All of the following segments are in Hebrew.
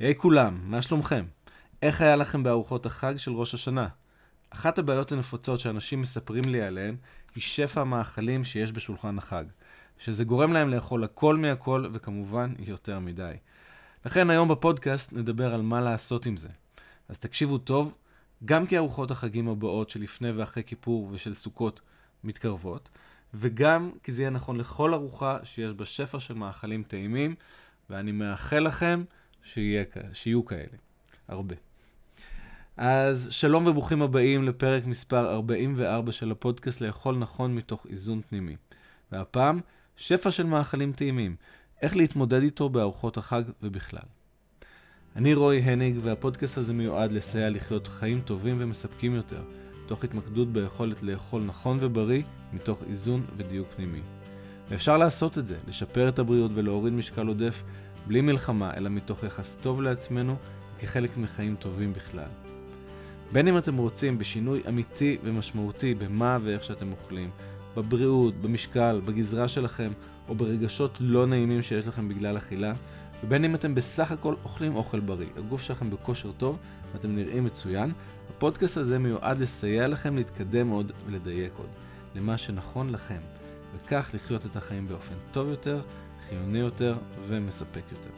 היי כולם, מה שלומכם? איך היה לכם בארוחות החג של ראש השנה? אחת הבעיות הנפוצות שאנשים מספרים לי עליהן היא שפע המאכלים שיש בשולחן החג, שזה גורם להם לאכול הכל מהכל וכמובן יותר מדי. לכן היום בפודקאסט נדבר על מה לעשות עם זה. אז תקשיבו טוב, גם כי ארוחות החגים הבאות של לפני ואחרי כיפור ושל סוכות מתקרבות, וגם כי זה יהיה נכון לכל ארוחה שיש בה שפע של מאכלים טעימים, ואני מאחל לכם שיהיה, שיהיו כאלה. הרבה. אז שלום וברוכים הבאים לפרק מספר 44 של הפודקאסט לאכול נכון מתוך איזון פנימי. והפעם, שפע של מאכלים טעימים, איך להתמודד איתו בארוחות החג ובכלל. אני רועי הניג, והפודקאסט הזה מיועד לסייע לחיות חיים טובים ומספקים יותר, תוך התמקדות ביכולת לאכול נכון ובריא, מתוך איזון ודיוק פנימי. ואפשר לעשות את זה, לשפר את הבריאות ולהוריד משקל עודף, בלי מלחמה, אלא מתוך יחס טוב לעצמנו, כחלק מחיים טובים בכלל. בין אם אתם רוצים בשינוי אמיתי ומשמעותי במה ואיך שאתם אוכלים, בבריאות, במשקל, בגזרה שלכם, או ברגשות לא נעימים שיש לכם בגלל אכילה, ובין אם אתם בסך הכל אוכלים אוכל בריא, הגוף שלכם בכושר טוב ואתם נראים מצוין, הפודקאסט הזה מיועד לסייע לכם להתקדם עוד ולדייק עוד, למה שנכון לכם, וכך לחיות את החיים באופן טוב יותר, חיוני יותר ומספק יותר.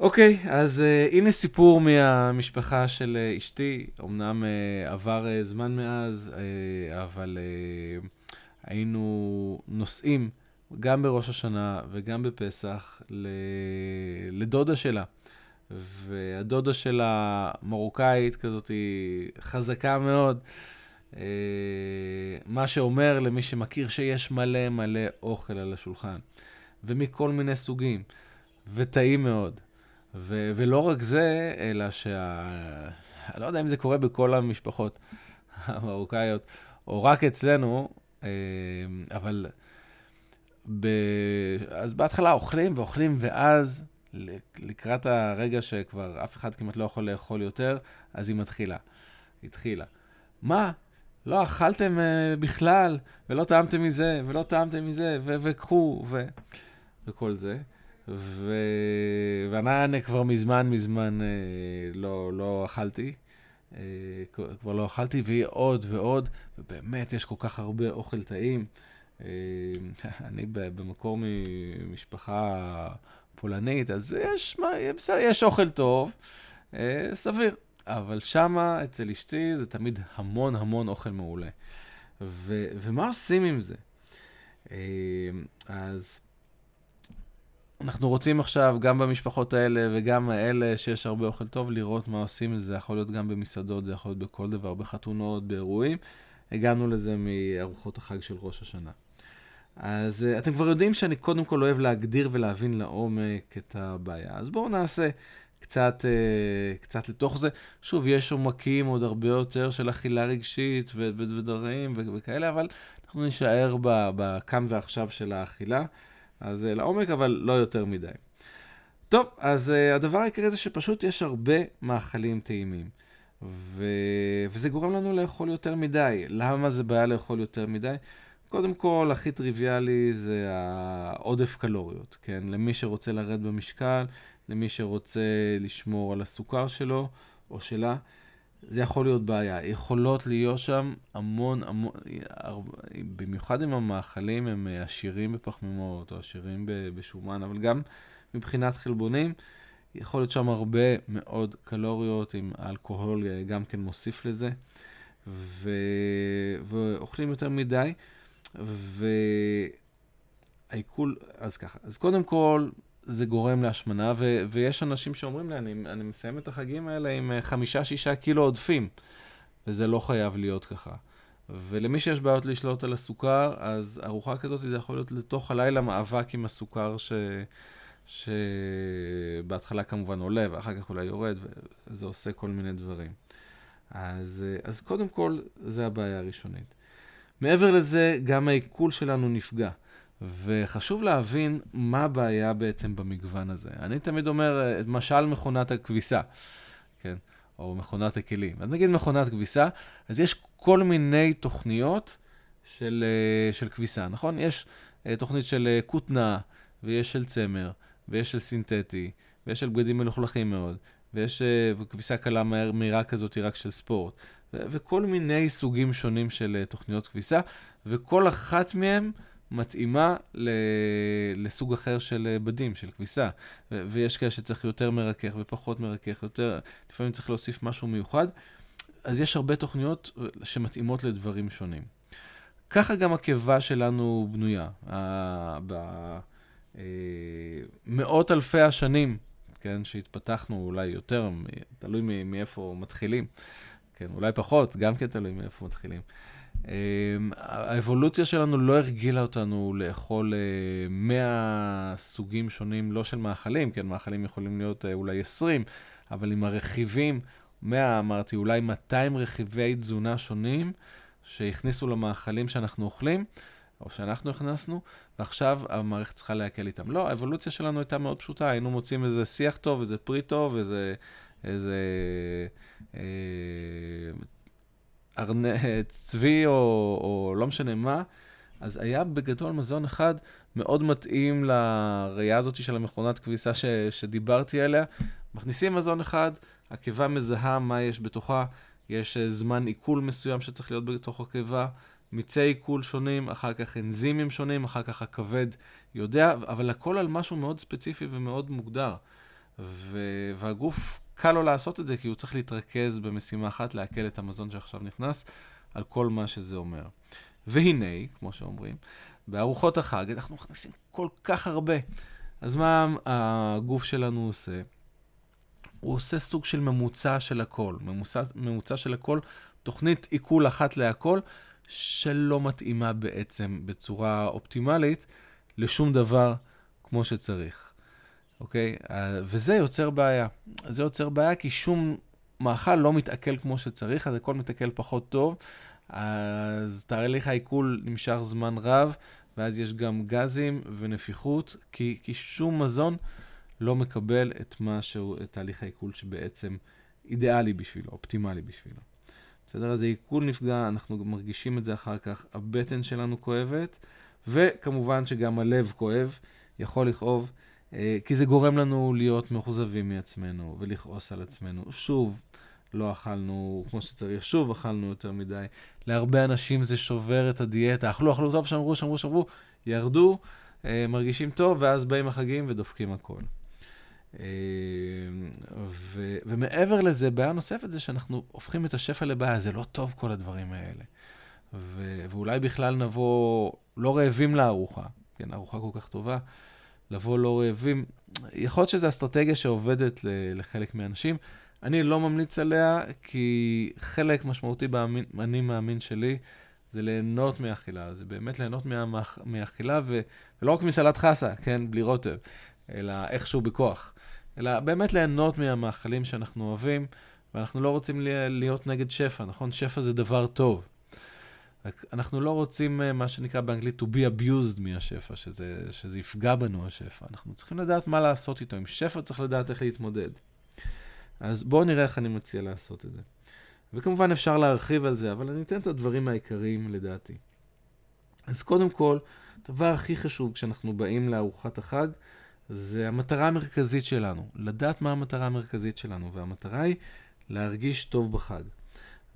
אוקיי, אז uh, הנה סיפור מהמשפחה של uh, אשתי. אמנם uh, עבר uh, זמן מאז, uh, אבל uh, היינו נוסעים גם בראש השנה וגם בפסח ל... לדודה שלה. והדודה שלה מרוקאית כזאת, היא חזקה מאוד. Uh, מה שאומר למי שמכיר שיש מלא מלא אוכל על השולחן, ומכל מיני סוגים, וטעים מאוד. ו- ולא רק זה, אלא שה... אני לא יודע אם זה קורה בכל המשפחות המרוקאיות, או רק אצלנו, אה, אבל ב... אז בהתחלה אוכלים ואוכלים, ואז לקראת הרגע שכבר אף אחד כמעט לא יכול לאכול יותר, אז היא מתחילה. התחילה. מה? לא אכלתם uh, בכלל, ולא טעמתם מזה, ולא טעמתם מזה, וקחו, ו... וכל זה. ו... ואני כבר מזמן מזמן אה, לא, לא אכלתי. אה, כבר לא אכלתי, והיא עוד ועוד, ובאמת יש כל כך הרבה אוכל טעים. אה, אני במקור ממשפחה פולנית, אז יש, מה, בסדר, יש אוכל טוב, אה, סביר. אבל שמה, אצל אשתי, זה תמיד המון המון אוכל מעולה. ו, ומה עושים עם זה? אה, אז אנחנו רוצים עכשיו, גם במשפחות האלה וגם האלה שיש הרבה אוכל טוב, לראות מה עושים. זה יכול להיות גם במסעדות, זה יכול להיות בכל דבר, בחתונות, באירועים. הגענו לזה מארוחות החג של ראש השנה. אז uh, אתם כבר יודעים שאני קודם כל אוהב להגדיר ולהבין לעומק את הבעיה. אז בואו נעשה קצת, uh, קצת לתוך זה. שוב, יש עומקים עוד הרבה יותר של אכילה רגשית ודברים וכאלה, אבל אנחנו נישאר בכאן ועכשיו של האכילה. אז uh, לעומק, אבל לא יותר מדי. טוב, אז uh, הדבר העיקרי זה שפשוט יש הרבה מאכלים טעימים. ו... וזה גורם לנו לאכול יותר מדי. למה זה בעיה לאכול יותר מדי? קודם כל, הכי טריוויאלי זה העודף קלוריות, כן? למי שרוצה לרדת במשקל, למי שרוצה לשמור על הסוכר שלו או שלה, זה יכול להיות בעיה. יכולות להיות שם המון, המון, במיוחד אם המאכלים הם עשירים בפחמימות או עשירים בשומן, אבל גם מבחינת חלבונים, יכול להיות שם הרבה מאוד קלוריות, עם אלכוהול גם כן מוסיף לזה, ו... ואוכלים יותר מדי. והעיכול, אז ככה, אז קודם כל, זה גורם להשמנה, ו- ויש אנשים שאומרים לי, אני, אני מסיים את החגים האלה עם אה, חמישה-שישה קילו עודפים, וזה לא חייב להיות ככה. ולמי שיש בעיות לשלוט על הסוכר, אז ארוחה כזאת זה יכול להיות לתוך הלילה מאבק עם הסוכר ש... שבהתחלה כמובן עולה ואחר כך אולי יורד, וזה עושה כל מיני דברים. אז, אה, אז קודם כל, זה הבעיה הראשונית. מעבר לזה, גם העיכול שלנו נפגע. וחשוב להבין מה הבעיה בעצם במגוון הזה. אני תמיד אומר, משל מכונת הכביסה, כן? או מכונת הכלים. אז נגיד מכונת כביסה, אז יש כל מיני תוכניות של, אה, של כביסה, נכון? יש אה, תוכנית של אה, כותנה, ויש של צמר, ויש של סינתטי, ויש של בגדים מלוכלכים מאוד, ויש כביסה קלה מהר, מהירה כזאת רק של ספורט, ו- וכל מיני סוגים שונים של תוכניות כביסה, וכל אחת מהן מתאימה ל- לסוג אחר של uh, בדים, של כביסה. ו- ויש כאלה שצריך יותר מרכך ופחות מרכך, יותר, לפעמים צריך להוסיף משהו מיוחד. אז יש הרבה תוכניות שמתאימות לדברים שונים. ככה גם הקיבה שלנו בנויה. במאות אלפי השנים, כן, שהתפתחנו, אולי יותר, תלוי מאיפה מתחילים, כן, אולי פחות, גם כן תלוי מאיפה מתחילים. האבולוציה שלנו לא הרגילה אותנו לאכול 100 אה, סוגים שונים, לא של מאכלים, כן, מאכלים יכולים להיות אה, אולי 20, אבל עם הרכיבים, 100 אמרתי, אולי 200 רכיבי תזונה שונים, שהכניסו למאכלים שאנחנו אוכלים, או שאנחנו הכנסנו, ועכשיו המערכת צריכה להקל איתם. לא, האבולוציה שלנו הייתה מאוד פשוטה, היינו מוצאים איזה שיח טוב, איזה פרי טוב, איזה... איזה אה, ארנה, צבי או, או לא משנה מה, אז היה בגדול מזון אחד מאוד מתאים לראייה הזאת של המכונת כביסה ש, שדיברתי עליה. מכניסים מזון אחד, הקיבה מזהה מה יש בתוכה, יש אה, זמן עיכול מסוים שצריך להיות בתוך הקיבה, מיצי עיכול שונים, אחר כך אנזימים שונים, אחר כך הכבד יודע, אבל הכל על משהו מאוד ספציפי ומאוד מוגדר. ו- והגוף, קל לו לעשות את זה, כי הוא צריך להתרכז במשימה אחת, לעכל את המזון שעכשיו נכנס, על כל מה שזה אומר. והנה, כמו שאומרים, בארוחות החג אנחנו מכניסים כל כך הרבה. אז מה הגוף שלנו עושה? הוא עושה סוג של ממוצע של הכל. ממוצע, ממוצע של הכל, תוכנית עיכול אחת להכל, שלא מתאימה בעצם בצורה אופטימלית לשום דבר כמו שצריך, אוקיי? וזה יוצר בעיה. זה יוצר בעיה כי שום מאכל לא מתעכל כמו שצריך, אז הכל מתעכל פחות טוב. אז תהליך העיכול נמשך זמן רב, ואז יש גם גזים ונפיחות, כי, כי שום מזון לא מקבל את מה שהוא, את תהליך העיכול שבעצם אידיאלי בשבילו, אופטימלי בשבילו. בסדר? אז העיכול נפגע, אנחנו מרגישים את זה אחר כך, הבטן שלנו כואבת, וכמובן שגם הלב כואב, יכול לכאוב, אה, כי זה גורם לנו להיות מאוכזבים מעצמנו ולכעוס על עצמנו. שוב, לא אכלנו כמו שצריך, שוב אכלנו יותר מדי. להרבה אנשים זה שובר את הדיאטה, אכלו, אכלו טוב, שמרו, שמרו, שמרו, ירדו, אה, מרגישים טוב, ואז באים החגים ודופקים הכל. אה, ו, ומעבר לזה, בעיה נוספת זה שאנחנו הופכים את השפע לבעיה, זה לא טוב כל הדברים האלה. ו, ואולי בכלל נבוא לא רעבים לארוחה, כן, ארוחה כל כך טובה, לבוא לא רעבים. יכול להיות שזו אסטרטגיה שעובדת לחלק מהאנשים. אני לא ממליץ עליה, כי חלק משמעותי באני מאמין שלי זה ליהנות מאכילה, זה באמת ליהנות מאכילה. ולא רק מסלט חסה, כן, בלי רוטב, אלא איכשהו בכוח. אלא באמת ליהנות מהמאכלים שאנחנו אוהבים, ואנחנו לא רוצים להיות נגד שפע, נכון? שפע זה דבר טוב. אנחנו לא רוצים, אה, מה שנקרא באנגלית, to be abused מהשפע, שזה, שזה יפגע בנו השפע. אנחנו צריכים לדעת מה לעשות איתו. עם שפע צריך לדעת איך להתמודד. אז בואו נראה איך אני מציע לעשות את זה. וכמובן אפשר להרחיב על זה, אבל אני אתן את הדברים העיקריים לדעתי. אז קודם כל, הדבר הכי חשוב כשאנחנו באים לארוחת החג, זה המטרה המרכזית שלנו, לדעת מה המטרה המרכזית שלנו, והמטרה היא להרגיש טוב בחג.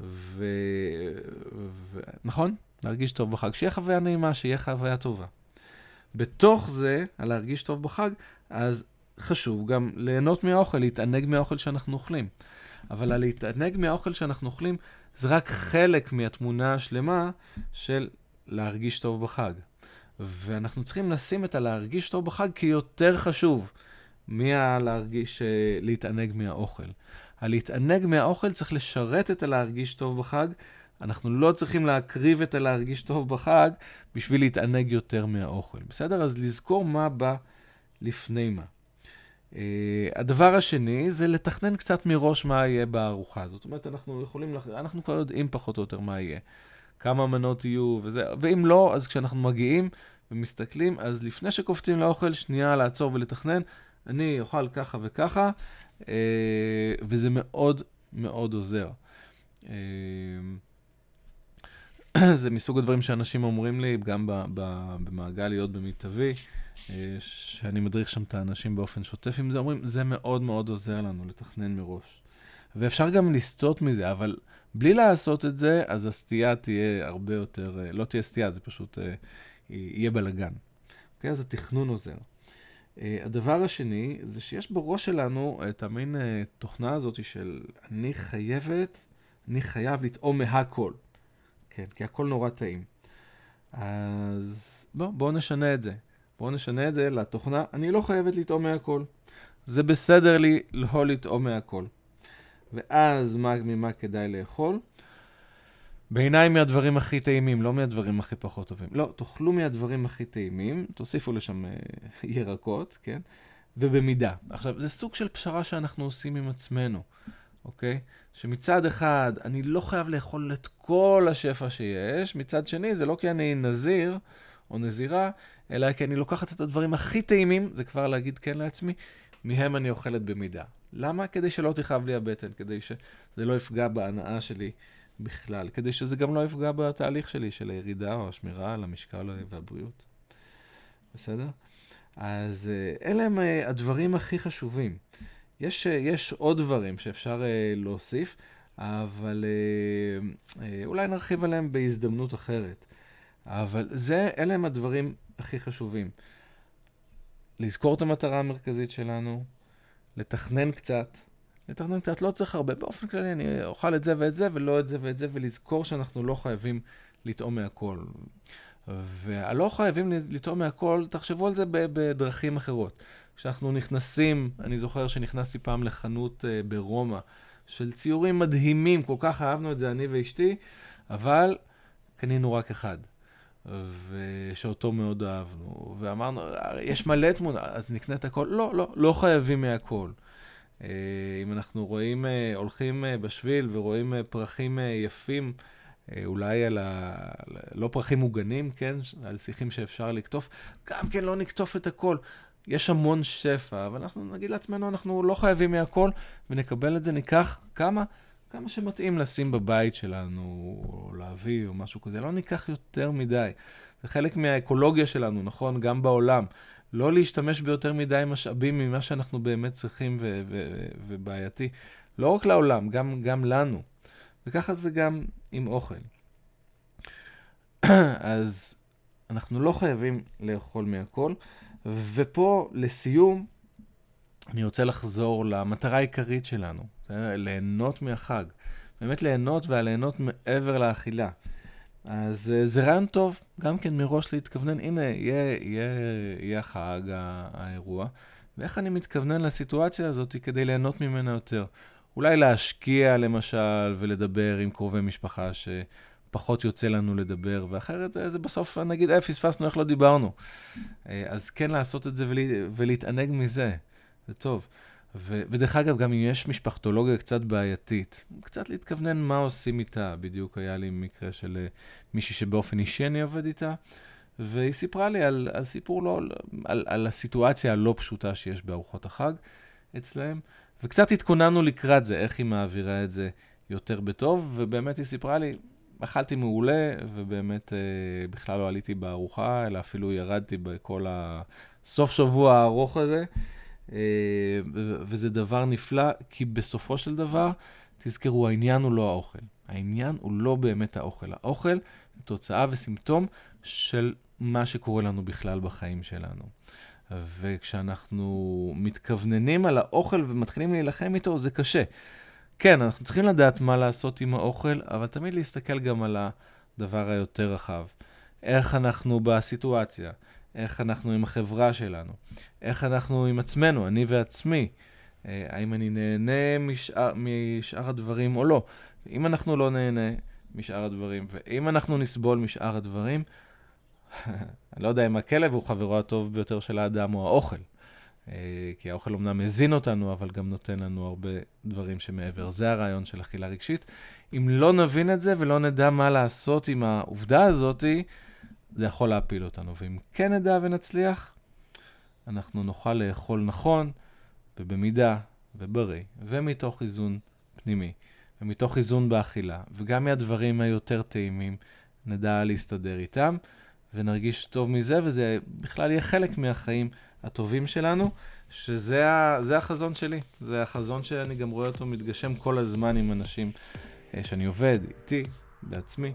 ו... ו... נכון? להרגיש טוב בחג. שיהיה חוויה נעימה, שיהיה חוויה טובה. בתוך זה, על להרגיש טוב בחג, אז חשוב גם ליהנות מהאוכל, להתענג מהאוכל שאנחנו אוכלים. אבל הלהתענג מהאוכל שאנחנו אוכלים, זה רק חלק מהתמונה השלמה של להרגיש טוב בחג. ואנחנו צריכים לשים את הלהרגיש טוב בחג כיותר חשוב מהלהרגיש, uh, להתענג מהאוכל. הלהתענג מהאוכל צריך לשרת את הלהרגיש טוב בחג. אנחנו לא צריכים להקריב את הלהרגיש טוב בחג בשביל להתענג יותר מהאוכל. בסדר? אז לזכור מה בא לפני מה. Uh, הדבר השני זה לתכנן קצת מראש מה יהיה בארוחה. זאת אומרת, אנחנו יכולים, לח... אנחנו כבר יודעים פחות או יותר מה יהיה. כמה מנות יהיו וזה, ואם לא, אז כשאנחנו מגיעים ומסתכלים, אז לפני שקופצים לאוכל, שנייה לעצור ולתכנן, אני אוכל ככה וככה, אה, וזה מאוד מאוד עוזר. אה, זה מסוג הדברים שאנשים אומרים לי, גם במעגל להיות במיטבי, אה, שאני מדריך שם את האנשים באופן שוטף עם זה, אומרים, זה מאוד מאוד עוזר לנו לתכנן מראש. ואפשר גם לסטות מזה, אבל בלי לעשות את זה, אז הסטייה תהיה הרבה יותר, לא תהיה סטייה, זה פשוט יהיה בלאגן. אוקיי? אז התכנון עוזר. הדבר השני, זה שיש בראש שלנו את המין תוכנה הזאת של אני חייבת, אני חייב לטעום מהכל. כן, כי הכל נורא טעים. אז בואו בוא נשנה את זה. בואו נשנה את זה לתוכנה, אני לא חייבת לטעום מהכל. זה בסדר לי לא לטעום מהכל. ואז מה, ממה כדאי לאכול? בעיניי מהדברים הכי טעימים, לא מהדברים הכי פחות טובים. לא, תאכלו מהדברים הכי טעימים, תוסיפו לשם אה, ירקות, כן? ובמידה. עכשיו, זה סוג של פשרה שאנחנו עושים עם עצמנו. אוקיי? שמצד אחד, אני לא חייב לאכול את כל השפע שיש, מצד שני, זה לא כי אני נזיר או נזירה, אלא כי אני לוקחת את הדברים הכי טעימים, זה כבר להגיד כן לעצמי, מהם אני אוכלת במידה. למה? כדי שלא תכאב לי הבטן, כדי שזה לא יפגע בהנאה שלי בכלל, כדי שזה גם לא יפגע בתהליך שלי של הירידה או השמירה על המשקל והבריאות. בסדר? אז אה, אלה הם אה, הדברים הכי חשובים. יש, אה, יש עוד דברים שאפשר להוסיף, אבל אולי נרחיב עליהם בהזדמנות אחרת. אבל זה, אלה הם הדברים הכי חשובים. לזכור את המטרה המרכזית שלנו, לתכנן קצת. לתכנן קצת, לא צריך הרבה. באופן כללי, אני אוכל את זה ואת זה, ולא את זה ואת זה, ולזכור שאנחנו לא חייבים לטעום מהכל. והלא חייבים לטעום מהכל, תחשבו על זה בדרכים אחרות. כשאנחנו נכנסים, אני זוכר שנכנסתי פעם לחנות uh, ברומא של ציורים מדהימים, כל כך אהבנו את זה, אני ואשתי, אבל קנינו רק אחד. ושאותו מאוד אהבנו, ואמרנו, יש מלא תמונה, אז נקנה את הכל. לא, לא, לא חייבים מהכל. Uh, אם אנחנו רואים, uh, הולכים uh, בשביל ורואים פרחים יפים, אולי על ה... לא פרחים מוגנים, כן? על שיחים שאפשר לקטוף, גם כן לא נקטוף את הכל. יש המון שפע, אבל אנחנו נגיד לעצמנו, אנחנו לא חייבים מהכל, ונקבל את זה, ניקח כמה, כמה שמתאים לשים בבית שלנו, או להביא, או משהו כזה. לא ניקח יותר מדי. זה חלק מהאקולוגיה שלנו, נכון? גם בעולם. לא להשתמש ביותר מדי משאבים ממה שאנחנו באמת צריכים ו- ו- ובעייתי. לא רק לעולם, גם, גם לנו. וככה זה גם עם אוכל. אז אנחנו לא חייבים לאכול מהכל. ופה, לסיום, אני רוצה לחזור למטרה העיקרית שלנו, ליהנות מהחג. באמת ליהנות והליהנות מעבר לאכילה. אז אה, זה רעיון טוב, גם כן מראש להתכוונן, הנה, יהיה, יהיה, יהיה החג, האירוע, ואיך אני מתכוונן לסיטואציה הזאת כדי ליהנות ממנה יותר. אולי להשקיע, למשל, ולדבר עם קרובי משפחה ש... פחות יוצא לנו לדבר, ואחרת אה, זה בסוף נגיד, אה, פספסנו, איך לא דיברנו. אה, אז כן לעשות את זה ולה, ולהתענג מזה, זה טוב. ו, ודרך אגב, גם אם יש משפחתולוגיה קצת בעייתית, קצת להתכוונן מה עושים איתה. בדיוק היה לי מקרה של אה, מישהי שבאופן אישי אני עובד איתה, והיא סיפרה לי על, על סיפור לא, על, על הסיטואציה הלא פשוטה שיש בארוחות החג אצלהם, וקצת התכוננו לקראת זה, איך היא מעבירה את זה יותר בטוב, ובאמת היא סיפרה לי, אכלתי מעולה, ובאמת אה, בכלל לא עליתי בארוחה, אלא אפילו ירדתי בכל הסוף שבוע הארוך הזה. אה, וזה דבר נפלא, כי בסופו של דבר, תזכרו, העניין הוא לא האוכל. העניין הוא לא באמת האוכל. האוכל זה תוצאה וסימפטום של מה שקורה לנו בכלל בחיים שלנו. וכשאנחנו מתכווננים על האוכל ומתחילים להילחם איתו, זה קשה. כן, אנחנו צריכים לדעת מה לעשות עם האוכל, אבל תמיד להסתכל גם על הדבר היותר רחב. איך אנחנו בסיטואציה, איך אנחנו עם החברה שלנו, איך אנחנו עם עצמנו, אני ועצמי. אה, האם אני נהנה משאר, משאר הדברים או לא. אם אנחנו לא נהנה משאר הדברים, ואם אנחנו נסבול משאר הדברים, אני לא יודע אם הכלב הוא חברו הטוב ביותר של האדם או האוכל. אה, כי האוכל אמנם מזין אותנו, אבל גם נותן לנו הרבה דברים שמעבר. זה הרעיון של אכילה רגשית. אם לא נבין את זה ולא נדע מה לעשות עם העובדה הזאת, זה יכול להפיל אותנו. ואם כן נדע ונצליח, אנחנו נוכל לאכול נכון ובמידה ובריא, ומתוך איזון פנימי, ומתוך איזון באכילה, וגם מהדברים היותר טעימים, נדע להסתדר איתם, ונרגיש טוב מזה, וזה בכלל יהיה חלק מהחיים הטובים שלנו, שזה ה, החזון שלי. זה החזון שאני גם רואה אותו מתגשם כל הזמן עם אנשים אה, שאני עובד, איתי, בעצמי,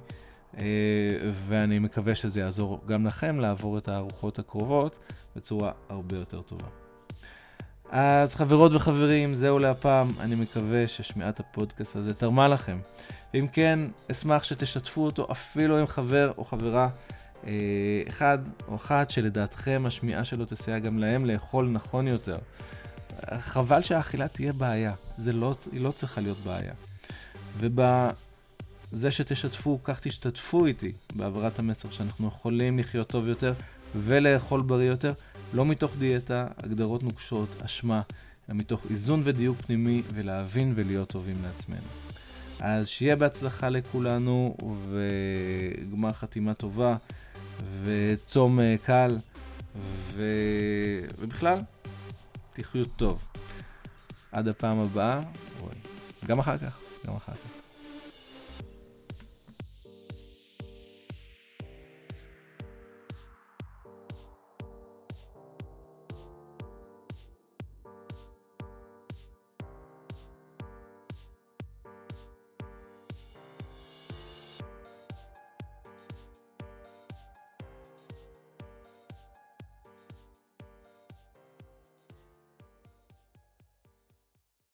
ואני מקווה שזה יעזור גם לכם לעבור את הארוחות הקרובות בצורה הרבה יותר טובה. אז חברות וחברים, זהו להפעם. אני מקווה ששמיעת הפודקאסט הזה תרמה לכם. ואם כן, אשמח שתשתפו אותו אפילו עם חבר או חברה אה, אחד או אחת שלדעתכם השמיעה שלו תסייע גם להם לאכול נכון יותר. חבל שהאכילה תהיה בעיה, זה לא, היא לא צריכה להיות בעיה. ובזה שתשתפו, כך תשתתפו איתי בהעברת המסר שאנחנו יכולים לחיות טוב יותר ולאכול בריא יותר. לא מתוך דיאטה, הגדרות נוקשות, אשמה, אלא מתוך איזון ודיוק פנימי ולהבין ולהיות טובים לעצמנו. אז שיהיה בהצלחה לכולנו וגמר חתימה טובה וצום אה, קל ו... ובכלל, תחיו טוב. עד הפעם הבאה, גם אחר כך, גם אחר כך.